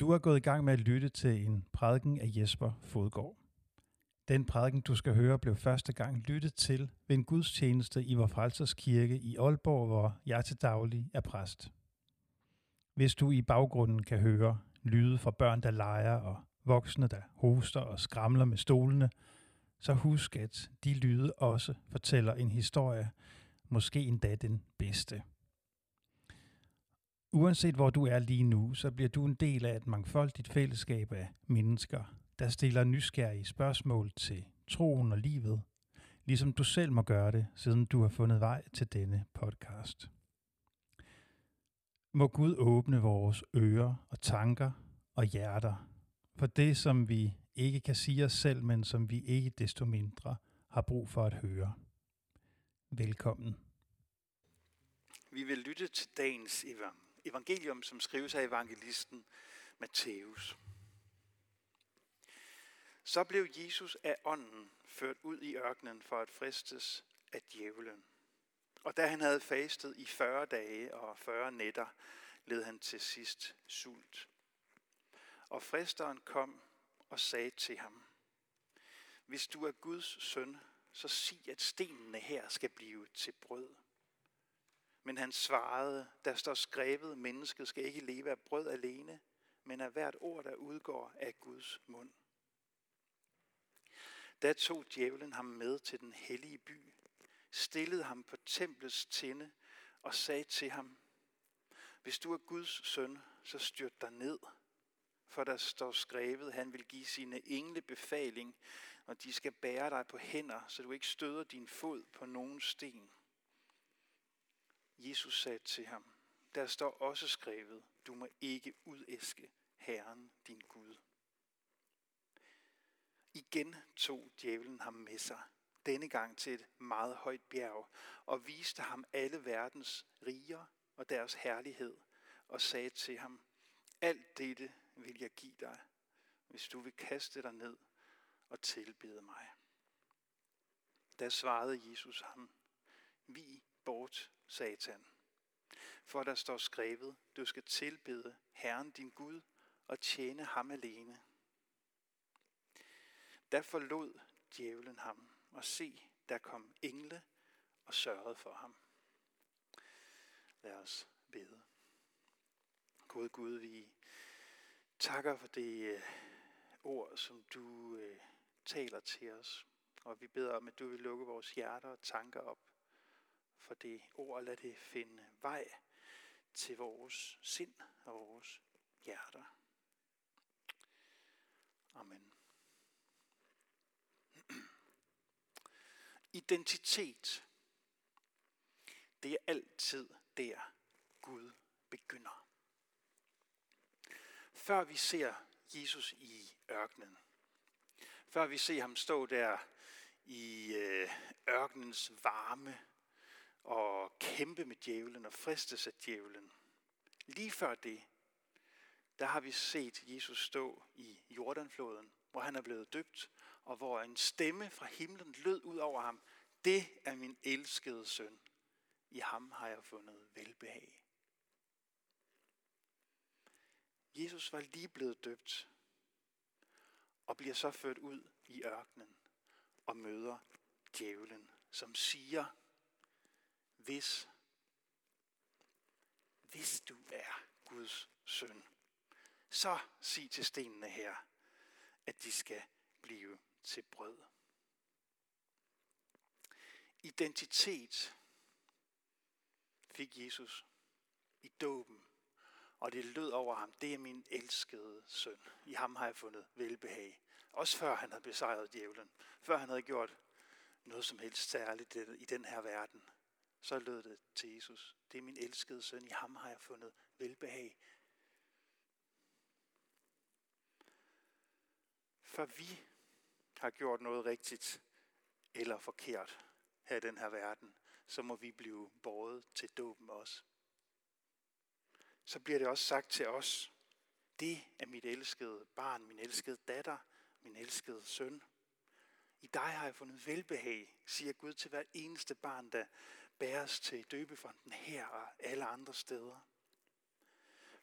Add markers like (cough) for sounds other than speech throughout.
Du er gået i gang med at lytte til en prædiken af Jesper Fodgård. Den prædiken, du skal høre, blev første gang lyttet til ved en gudstjeneste i Vor Frelsers Kirke i Aalborg, hvor jeg til daglig er præst. Hvis du i baggrunden kan høre lyde fra børn, der leger, og voksne, der hoster og skramler med stolene, så husk, at de lyde også fortæller en historie, måske endda den bedste. Uanset hvor du er lige nu, så bliver du en del af et mangfoldigt fællesskab af mennesker, der stiller nysgerrige spørgsmål til troen og livet, ligesom du selv må gøre det, siden du har fundet vej til denne podcast. Må Gud åbne vores ører og tanker og hjerter for det, som vi ikke kan sige os selv, men som vi ikke desto mindre har brug for at høre. Velkommen. Vi vil lytte til dagens evangelium, evangelium, som skrives af evangelisten Matthæus. Så blev Jesus af ånden ført ud i ørkenen for at fristes af djævlen. Og da han havde fastet i 40 dage og 40 nætter, led han til sidst sult. Og fristeren kom og sagde til ham, Hvis du er Guds søn, så sig, at stenene her skal blive til brød. Men han svarede, der står skrevet, mennesket skal ikke leve af brød alene, men af hvert ord, der udgår af Guds mund. Da tog djævlen ham med til den hellige by, stillede ham på templets tinde og sagde til ham, hvis du er Guds søn, så styrt dig ned, for der står skrevet, han vil give sine engle befaling, og de skal bære dig på hænder, så du ikke støder din fod på nogen sten. Jesus sagde til ham, der står også skrevet, du må ikke udæske Herren din Gud. Igen tog djævlen ham med sig, denne gang til et meget højt bjerg, og viste ham alle verdens riger og deres herlighed, og sagde til ham, alt dette vil jeg give dig, hvis du vil kaste dig ned og tilbede mig. Da svarede Jesus ham, vi bort, satan. For der står skrevet, du skal tilbede Herren din Gud og tjene ham alene. Der forlod djævlen ham, og se, der kom engle og sørgede for ham. Lad os bede. Gud Gud, vi takker for det øh, ord, som du øh, taler til os. Og vi beder om, at du vil lukke vores hjerter og tanker op for det ord. Lad det finde vej til vores sind og vores hjerter. Amen. Identitet. Det er altid der Gud begynder. Før vi ser Jesus i ørkenen, før vi ser ham stå der i øh, ørkenens varme og kæmpe med djævlen og fristes af djævlen. Lige før det, der har vi set Jesus stå i Jordanfloden, hvor han er blevet døbt, og hvor en stemme fra himlen lød ud over ham. Det er min elskede søn. I ham har jeg fundet velbehag. Jesus var lige blevet døbt, og bliver så ført ud i ørkenen og møder djævlen, som siger, hvis, hvis du er Guds søn, så sig til stenene her, at de skal blive til brød. Identitet fik Jesus i dåben, og det lød over ham, det er min elskede søn. I ham har jeg fundet velbehag. Også før han havde besejret djævlen. Før han havde gjort noget som helst særligt i den her verden. Så lød det til Jesus. Det er min elskede søn. I ham har jeg fundet velbehag. For vi har gjort noget rigtigt eller forkert her i den her verden, så må vi blive båret til dåben også. Så bliver det også sagt til os, det er mit elskede barn, min elskede datter, min elskede søn. I dig har jeg fundet velbehag, siger Gud til hver eneste barn, der bæres til døbefonden her og alle andre steder.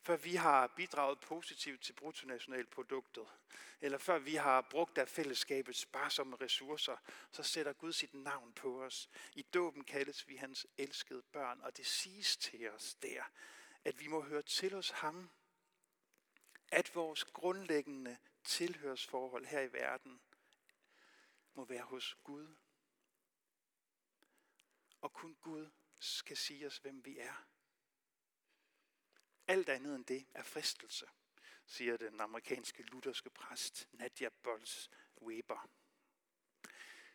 før vi har bidraget positivt til bruttonationalproduktet, eller før vi har brugt af fællesskabets sparsomme ressourcer, så sætter Gud sit navn på os. I dåben kaldes vi hans elskede børn, og det siges til os der, at vi må høre til hos ham, at vores grundlæggende tilhørsforhold her i verden må være hos Gud. Og kun Gud skal sige os, hvem vi er. Alt andet end det er fristelse, siger den amerikanske lutherske præst Nadia Bolz Weber.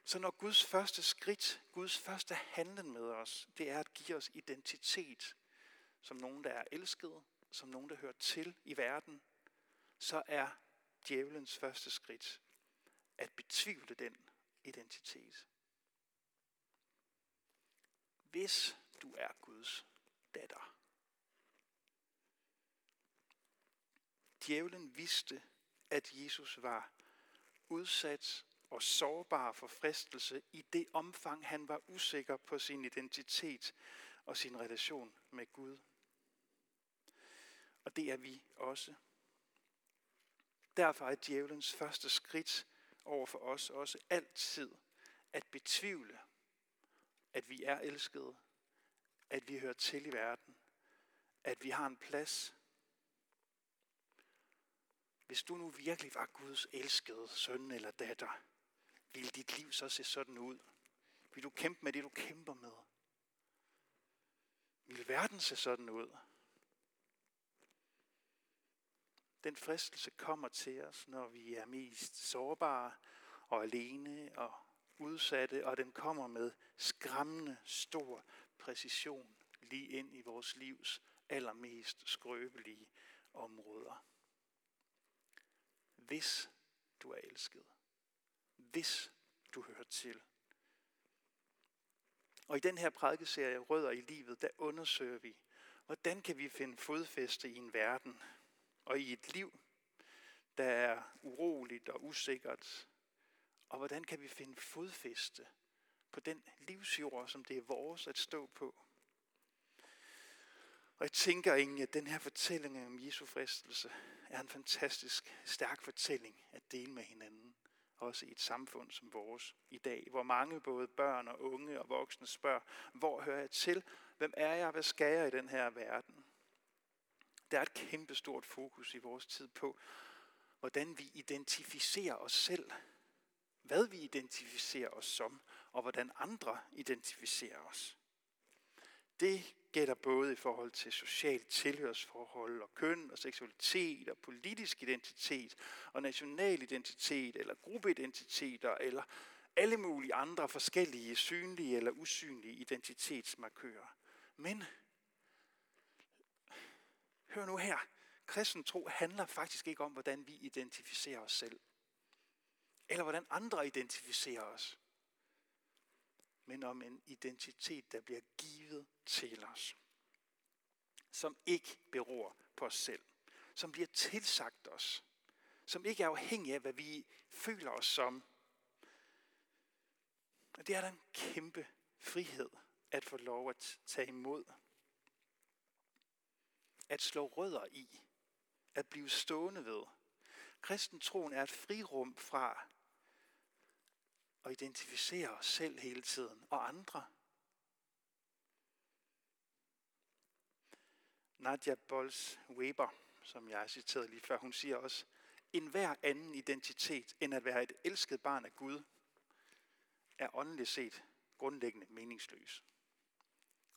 Så når Guds første skridt, Guds første handling med os, det er at give os identitet som nogen, der er elsket, som nogen, der hører til i verden, så er djævelens første skridt at betvivle den identitet. Hvis du er Guds datter. Djævlen vidste, at Jesus var udsat og sårbar for fristelse i det omfang, han var usikker på sin identitet og sin relation med Gud. Og det er vi også. Derfor er djævelens første skridt over for os også altid at betvivle, at vi er elskede, at vi hører til i verden, at vi har en plads. Hvis du nu virkelig var Guds elskede søn eller datter, ville dit liv så se sådan ud? Vil du kæmpe med det, du kæmper med? Vil verden se sådan ud? Den fristelse kommer til os, når vi er mest sårbare og alene og udsatte, og den kommer med skræmmende stor præcision lige ind i vores livs allermest skrøbelige områder. Hvis du er elsket, hvis du hører til. Og i den her prædikeserie Rødder i livet, der undersøger vi, hvordan kan vi finde fodfæste i en verden, og i et liv, der er uroligt og usikkert? Og hvordan kan vi finde fodfæste på den livsjord, som det er vores at stå på? Og jeg tænker egentlig, at den her fortælling om Jesu fristelse er en fantastisk stærk fortælling at dele med hinanden. Også i et samfund som vores i dag, hvor mange både børn og unge og voksne spørger, hvor hører jeg til? Hvem er jeg? Hvad skal jeg i den her verden? Der er et kæmpe stort fokus i vores tid på, hvordan vi identificerer os selv. Hvad vi identificerer os som, og hvordan andre identificerer os. Det gælder både i forhold til socialt tilhørsforhold og køn og seksualitet og politisk identitet og national identitet eller gruppeidentiteter eller alle mulige andre forskellige synlige eller usynlige identitetsmarkører. Men Hør nu her. Kristen tro handler faktisk ikke om, hvordan vi identificerer os selv. Eller hvordan andre identificerer os. Men om en identitet, der bliver givet til os. Som ikke beror på os selv. Som bliver tilsagt os. Som ikke er afhængig af, hvad vi føler os som. Og det er der en kæmpe frihed at få lov at tage imod at slå rødder i, at blive stående ved. Kristentroen er et frirum fra og identificere os selv hele tiden og andre. Nadia Bols Weber, som jeg citerede lige før, hun siger også, en hver anden identitet end at være et elsket barn af Gud, er åndeligt set grundlæggende meningsløs.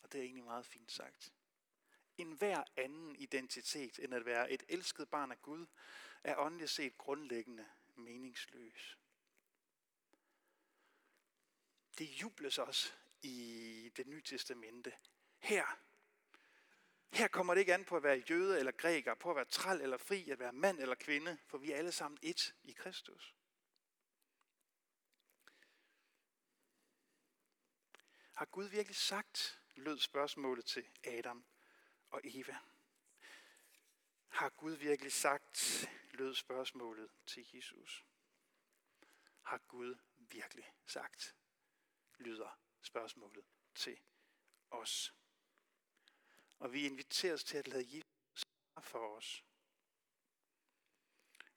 Og det er egentlig meget fint sagt en hver anden identitet end at være et elsket barn af Gud, er åndeligt set grundlæggende meningsløs. Det jubles også i det nye testamente. Her, her kommer det ikke an på at være jøde eller græker, på at være træl eller fri, at være mand eller kvinde, for vi er alle sammen et i Kristus. Har Gud virkelig sagt, lød spørgsmålet til Adam og Eva. Har Gud virkelig sagt, lød spørgsmålet til Jesus. Har Gud virkelig sagt, lyder spørgsmålet til os. Og vi inviteres til at lade Jesus for os.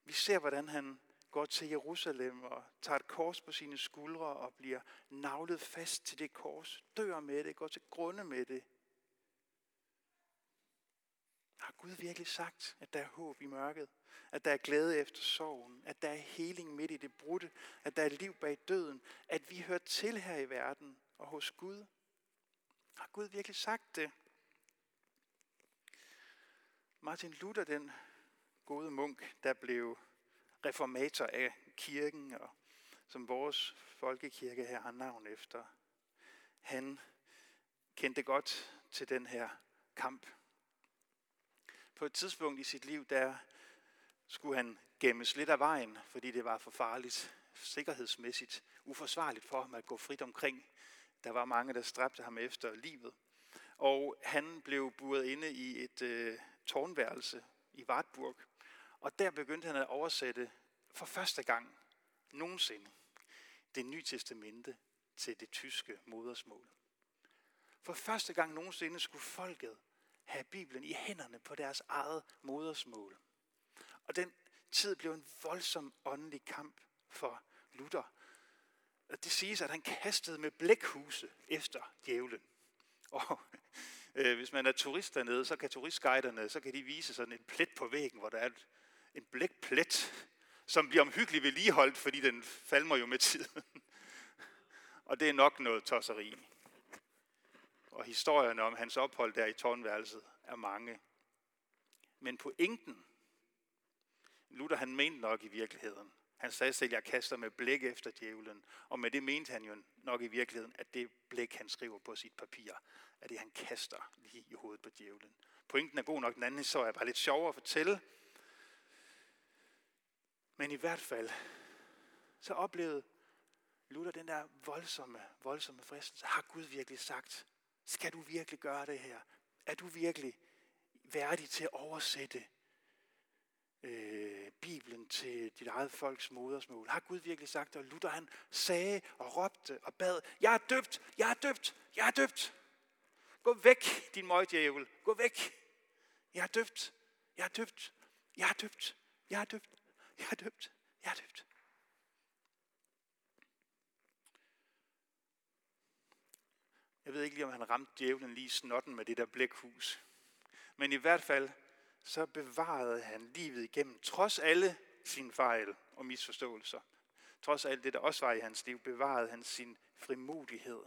Vi ser, hvordan han går til Jerusalem og tager et kors på sine skuldre og bliver navlet fast til det kors, dør med det, går til grunde med det. Har Gud virkelig sagt, at der er håb i mørket? At der er glæde efter sorgen? At der er heling midt i det brudte? At der er liv bag døden? At vi hører til her i verden og hos Gud? Har Gud virkelig sagt det? Martin Luther, den gode munk, der blev reformator af kirken, og som vores folkekirke her har navn efter, han kendte godt til den her kamp. På et tidspunkt i sit liv, der skulle han gemmes lidt af vejen, fordi det var for farligt, sikkerhedsmæssigt uforsvarligt for ham at gå frit omkring. Der var mange, der stræbte ham efter livet. Og han blev buret inde i et øh, tårnværelse i Wartburg. Og der begyndte han at oversætte for første gang nogensinde det nye testamente til det tyske modersmål. For første gang nogensinde skulle folket have Bibelen i hænderne på deres eget modersmål. Og den tid blev en voldsom åndelig kamp for Luther. Det siges, at han kastede med blækhuse efter djævlen. Og (laughs) øh, hvis man er turist dernede, så kan turistguiderne, så kan de vise sådan en plet på væggen, hvor der er en blækplet, som bliver omhyggeligt vedligeholdt, fordi den falmer jo med tiden. (laughs) Og det er nok noget tosseri. Og historierne om hans ophold der i tårnværelset er mange. Men pointen, Luther han mente nok i virkeligheden, han sagde selv, jeg kaster med blik efter djævlen. Og med det mente han jo nok i virkeligheden, at det blik, han skriver på sit papir, er det, han kaster lige i hovedet på djævlen. Pointen er god nok, den anden historie er bare lidt sjovere at fortælle. Men i hvert fald, så oplevede Luther den der voldsomme, voldsomme fristelse. Har Gud virkelig sagt, skal du virkelig gøre det her? Er du virkelig værdig til at oversætte øh, Bibelen til dit eget folks modersmål? Har Gud virkelig sagt det? Og Luther han sagde og råbte og bad, jeg er døbt, jeg er døbt, jeg er døbt. Gå væk, din møgdjævel, gå væk. Jeg er døbt, jeg er døbt, jeg er døbt, jeg er døbt, jeg er døbt, jeg er døbt. Jeg ved ikke lige, om han ramte djævlen lige snotten med det der blækhus. Men i hvert fald, så bevarede han livet igennem, trods alle sine fejl og misforståelser. Trods alt det, der også var i hans liv, bevarede han sin frimodighed.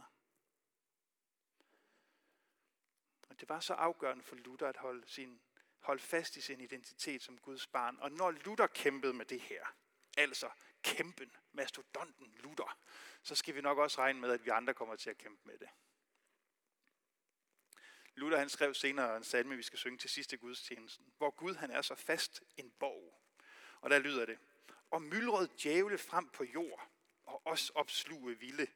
Og det var så afgørende for Luther at holde, sin, holde fast i sin identitet som Guds barn. Og når Luther kæmpede med det her, altså kæmpen, mastodonten Luther, så skal vi nok også regne med, at vi andre kommer til at kæmpe med det. Luther han skrev senere en salme, vi skal synge til sidste gudstjenesten, hvor Gud han er så fast en borg. Og der lyder det, og myldrede djævle frem på jord, og os opsluge vilde.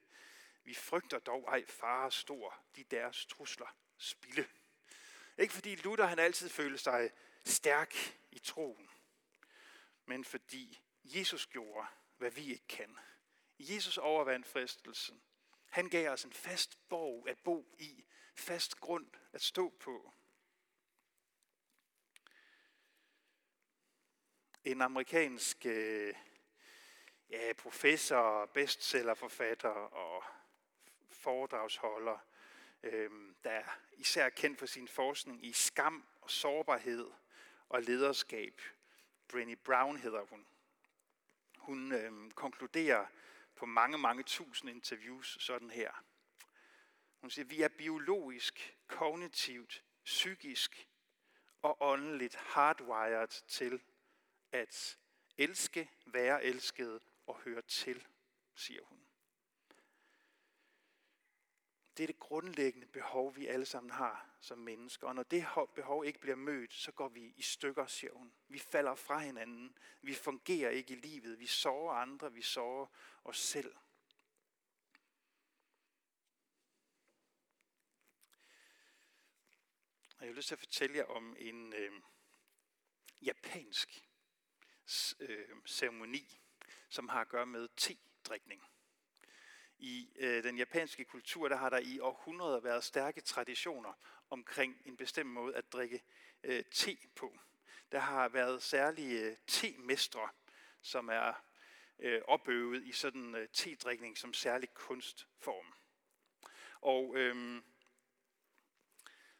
Vi frygter dog ej fare stor, de deres trusler spille. Ikke fordi Luther han altid følte sig stærk i troen, men fordi Jesus gjorde, hvad vi ikke kan. Jesus overvandt fristelsen. Han gav os en fast borg at bo i, fast grund at stå på. En amerikansk øh, ja, professor, bestsellerforfatter og foredragsholder, øh, der er især kendt for sin forskning i skam og sårbarhed og lederskab. Brené Brown hedder hun. Hun øh, konkluderer på mange, mange tusind interviews sådan her. Hun siger, vi er biologisk, kognitivt, psykisk og åndeligt hardwired til at elske, være elsket og høre til, siger hun. Det er det grundlæggende behov, vi alle sammen har som mennesker. Og når det behov ikke bliver mødt, så går vi i stykker, siger hun. Vi falder fra hinanden. Vi fungerer ikke i livet. Vi sover andre. Vi sover os selv. Og jeg vil lyst til at fortælle jer om en øh, japansk øh, ceremoni, som har at gøre med te-drikning. I øh, den japanske kultur, der har der i århundreder været stærke traditioner omkring en bestemt måde at drikke øh, te på. Der har været særlige øh, te-mestre, som er øh, opøvet i sådan øh, te-drikning som særlig kunstform. Og øh,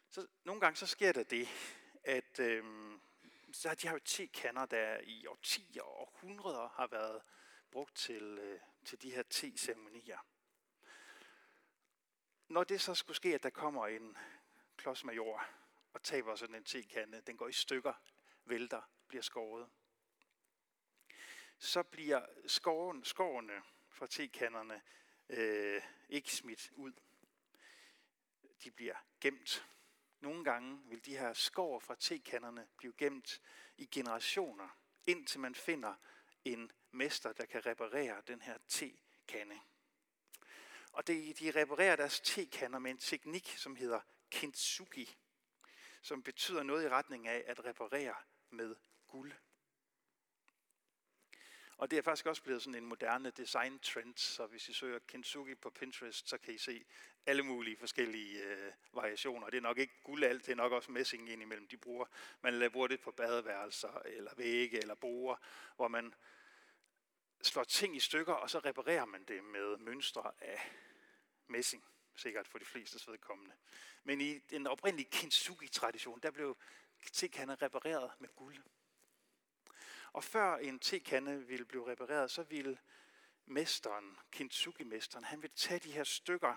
så nogle gange så sker der det, at øh, så har de har jo te-kander, der i årtier og århundreder har været brugt til, øh, til de her ti ceremonier. Når det så skulle ske, at der kommer en klodsmajor og taber sådan en tekande, den går i stykker, vælter, bliver skåret, så bliver skåren, skårene fra tekanderne øh, ikke smidt ud. De bliver gemt. Nogle gange vil de her skår fra tekanderne blive gemt i generationer, indtil man finder en mester, der kan reparere den her tekande. Og det, de reparerer deres tekander med en teknik, som hedder kintsugi, som betyder noget i retning af at reparere med guld. Og det er faktisk også blevet sådan en moderne design trend, så hvis I søger kintsugi på Pinterest, så kan I se alle mulige forskellige øh, variationer. Det er nok ikke guld alt, det er nok også messing indimellem, de bruger. Man bruger det på badeværelser, eller vægge, eller borer, hvor man slår ting i stykker, og så reparerer man det med mønstre af messing, sikkert for de fleste vedkommende. Men i den oprindelige kintsugi-tradition, der blev tekanne repareret med guld. Og før en tekande ville blive repareret, så ville mesteren, kintsugi-mesteren, han ville tage de her stykker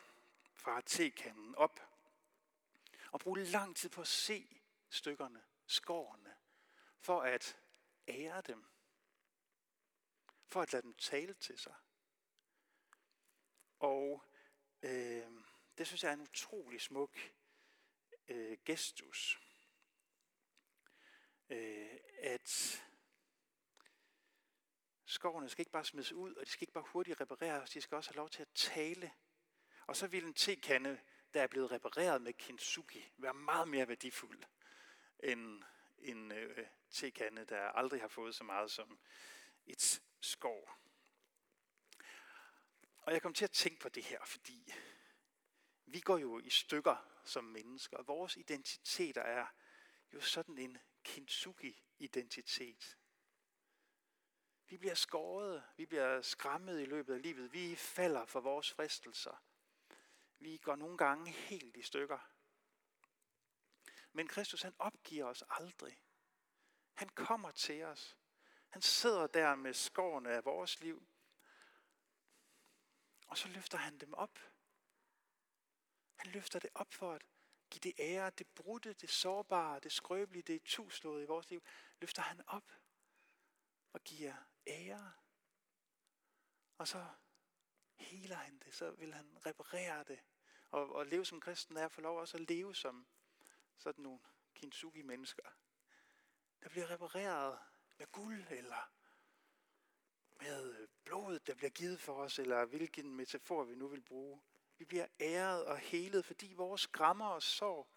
fra tekanden op og bruge lang tid på at se stykkerne, skårene, for at ære dem, for at lade dem tale til sig. Og øh, det synes jeg er en utrolig smuk øh, gestus. Øh, at skovene skal ikke bare smides ud, og de skal ikke bare hurtigt repareres, de skal også have lov til at tale. Og så vil en tekande, der er blevet repareret med kintsugi, være meget mere værdifuld end en øh, tekande, der aldrig har fået så meget som et skov. Og jeg kom til at tænke på det her, fordi vi går jo i stykker som mennesker, og vores identiteter er jo sådan en kintsugi-identitet. Vi bliver skåret, vi bliver skræmmet i løbet af livet, vi falder for vores fristelser. Vi går nogle gange helt i stykker. Men Kristus han opgiver os aldrig. Han kommer til os. Han sidder der med skårene af vores liv. Og så løfter han dem op. Han løfter det op for at give det ære, det brudte, det sårbare, det skrøbelige, det tuslåede i vores liv. Løfter han op og giver ære. Og så heler han det, så vil han reparere det. Og, og leve som kristen er for lov også at leve som sådan nogle kintsugi-mennesker. Der bliver repareret med guld, eller med blodet, der bliver givet for os, eller hvilken metafor vi nu vil bruge. Vi bliver æret og helet, fordi vores grammer og sorg,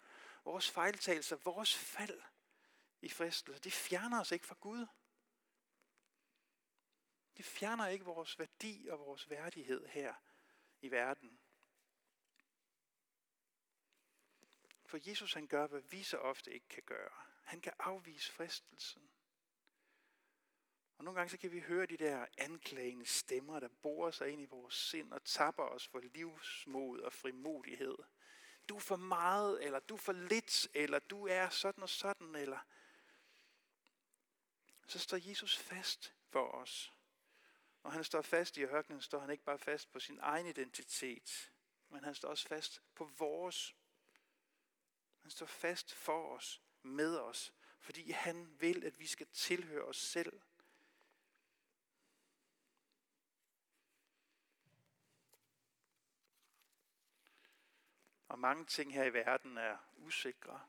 vores fejltagelser, vores fald i fristelse, det fjerner os ikke fra Gud. Det fjerner ikke vores værdi og vores værdighed her i verden. For Jesus han gør, hvad vi så ofte ikke kan gøre. Han kan afvise fristelsen. Og nogle gange så kan vi høre de der anklagende stemmer, der borer sig ind i vores sind og tapper os for livsmod og frimodighed. Du er for meget, eller du er for lidt, eller du er sådan og sådan, eller... Så står Jesus fast for os. Og han står fast i ørkenen, står han ikke bare fast på sin egen identitet, men han står også fast på vores. Han står fast for os, med os, fordi han vil, at vi skal tilhøre os selv. Og mange ting her i verden er usikre.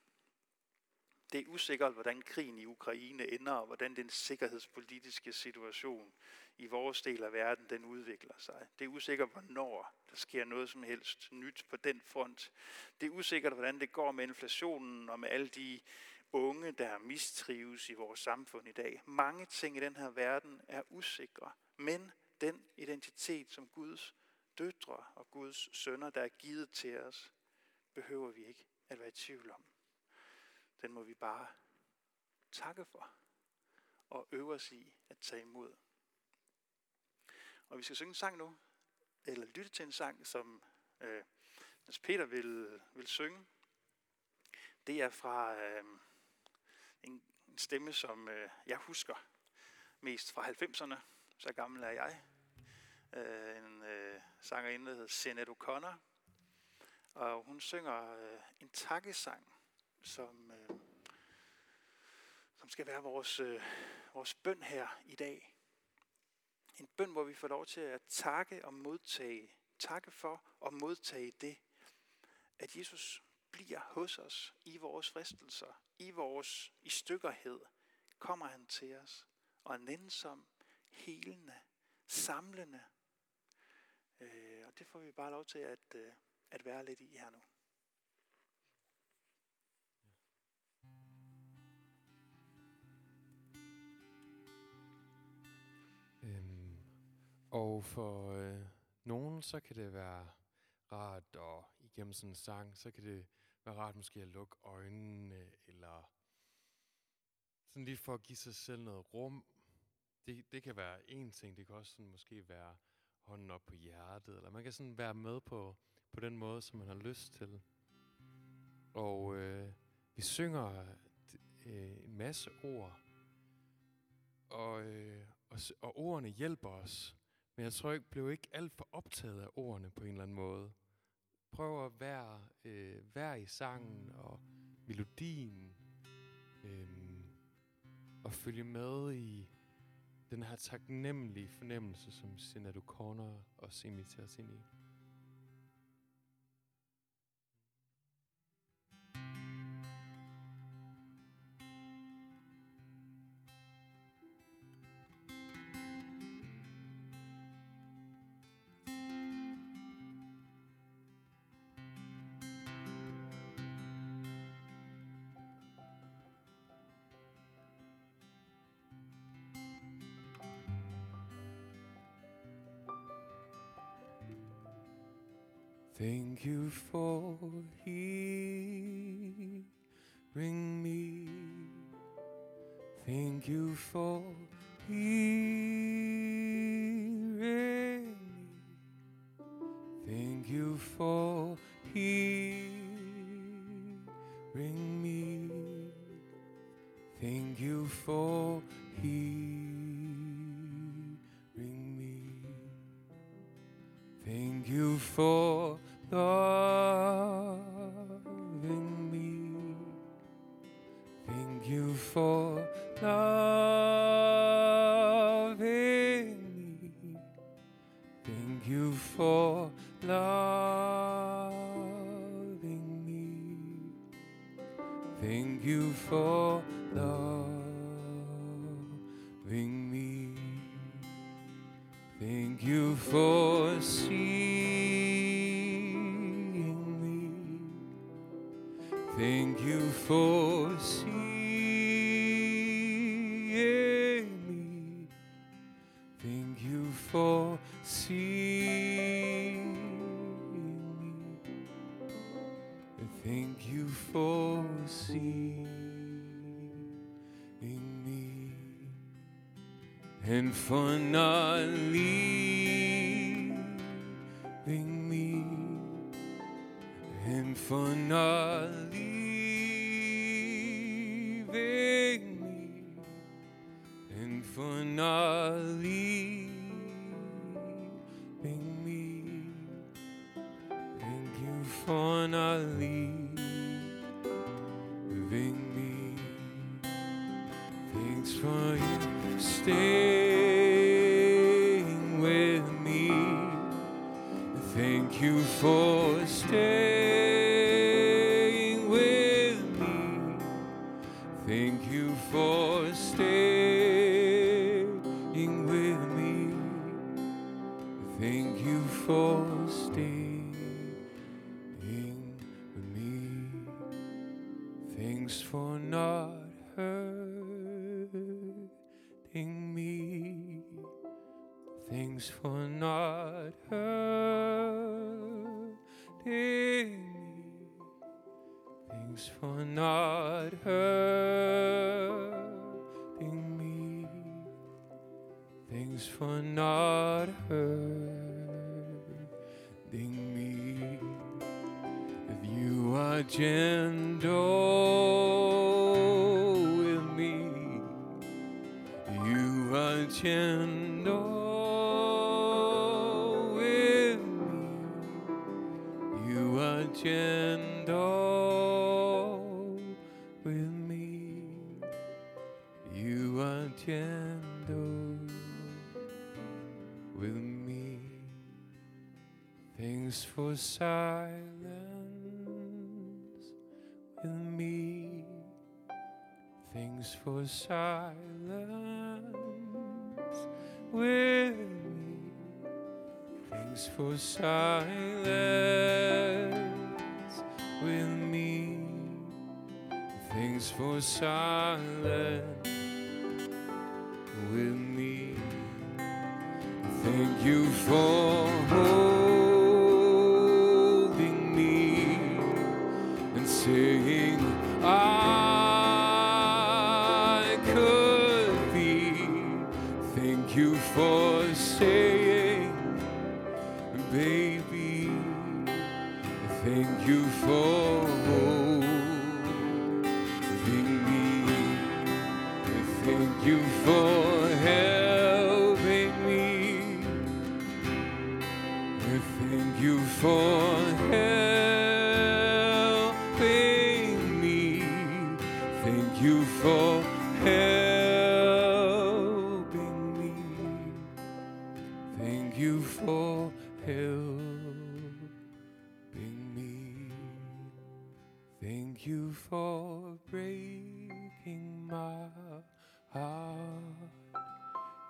Det er usikkert, hvordan krigen i Ukraine ender, og hvordan den sikkerhedspolitiske situation i vores del af verden, den udvikler sig. Det er usikkert, hvornår der sker noget som helst nyt på den front. Det er usikkert, hvordan det går med inflationen og med alle de unge, der mistrives i vores samfund i dag. Mange ting i den her verden er usikre, men den identitet, som Guds døtre og Guds sønner, der er givet til os, behøver vi ikke at være i tvivl om. Den må vi bare takke for og øve os i at tage imod. Og vi skal synge en sang nu, eller lytte til en sang, som øh, Niels Peter vil, vil synge. Det er fra øh, en, en stemme, som øh, jeg husker mest fra 90'erne. Så gammel er jeg. Øh, en øh, sangerinde, der hedder Sinead O'Connor. Og hun synger øh, en takkesang, som, øh, som skal være vores, øh, vores bøn her i dag. En bøn, hvor vi får lov til at takke og modtage, takke for og modtage det, at Jesus bliver hos os i vores fristelser, i vores i stykkerhed, kommer han til os og er nænsom, helende, samlende. Øh, og det får vi bare lov til at, øh, at være lidt i her nu. Øhm, og for øh, nogen, så kan det være rart, og igennem sådan en sang, så kan det være rart måske at lukke øjnene, eller sådan lige for at give sig selv noget rum. Det, det kan være en ting, det kan også sådan måske være hånden op på hjertet, eller man kan sådan være med på, på den måde, som man har lyst til. Og øh, vi synger øh, en masse ord, og, øh, og, og ordene hjælper os. Men jeg tror ikke, blev ikke alt for optaget af ordene på en eller anden måde. Prøv at være, øh, være i sangen og melodien. Øh, og følge med i den her taknemmelige fornemmelse, som Sinead O'Connor også inviterer os ind i. ring for seeing me. Thank you for seeing me and for not leaving me and for not are gentle with me. You are gentle with me. You are gentle with me. Thanks for silence with me. Thanks for silence with me. Thanks for silence with me. Thanks for silence with me. Thank you for holding me and saying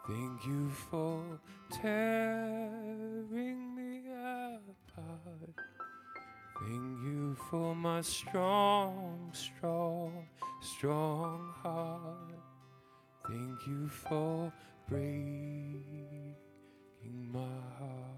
Thank you for tearing me apart. Thank you for my strong, strong, strong heart. Thank you for breaking my heart.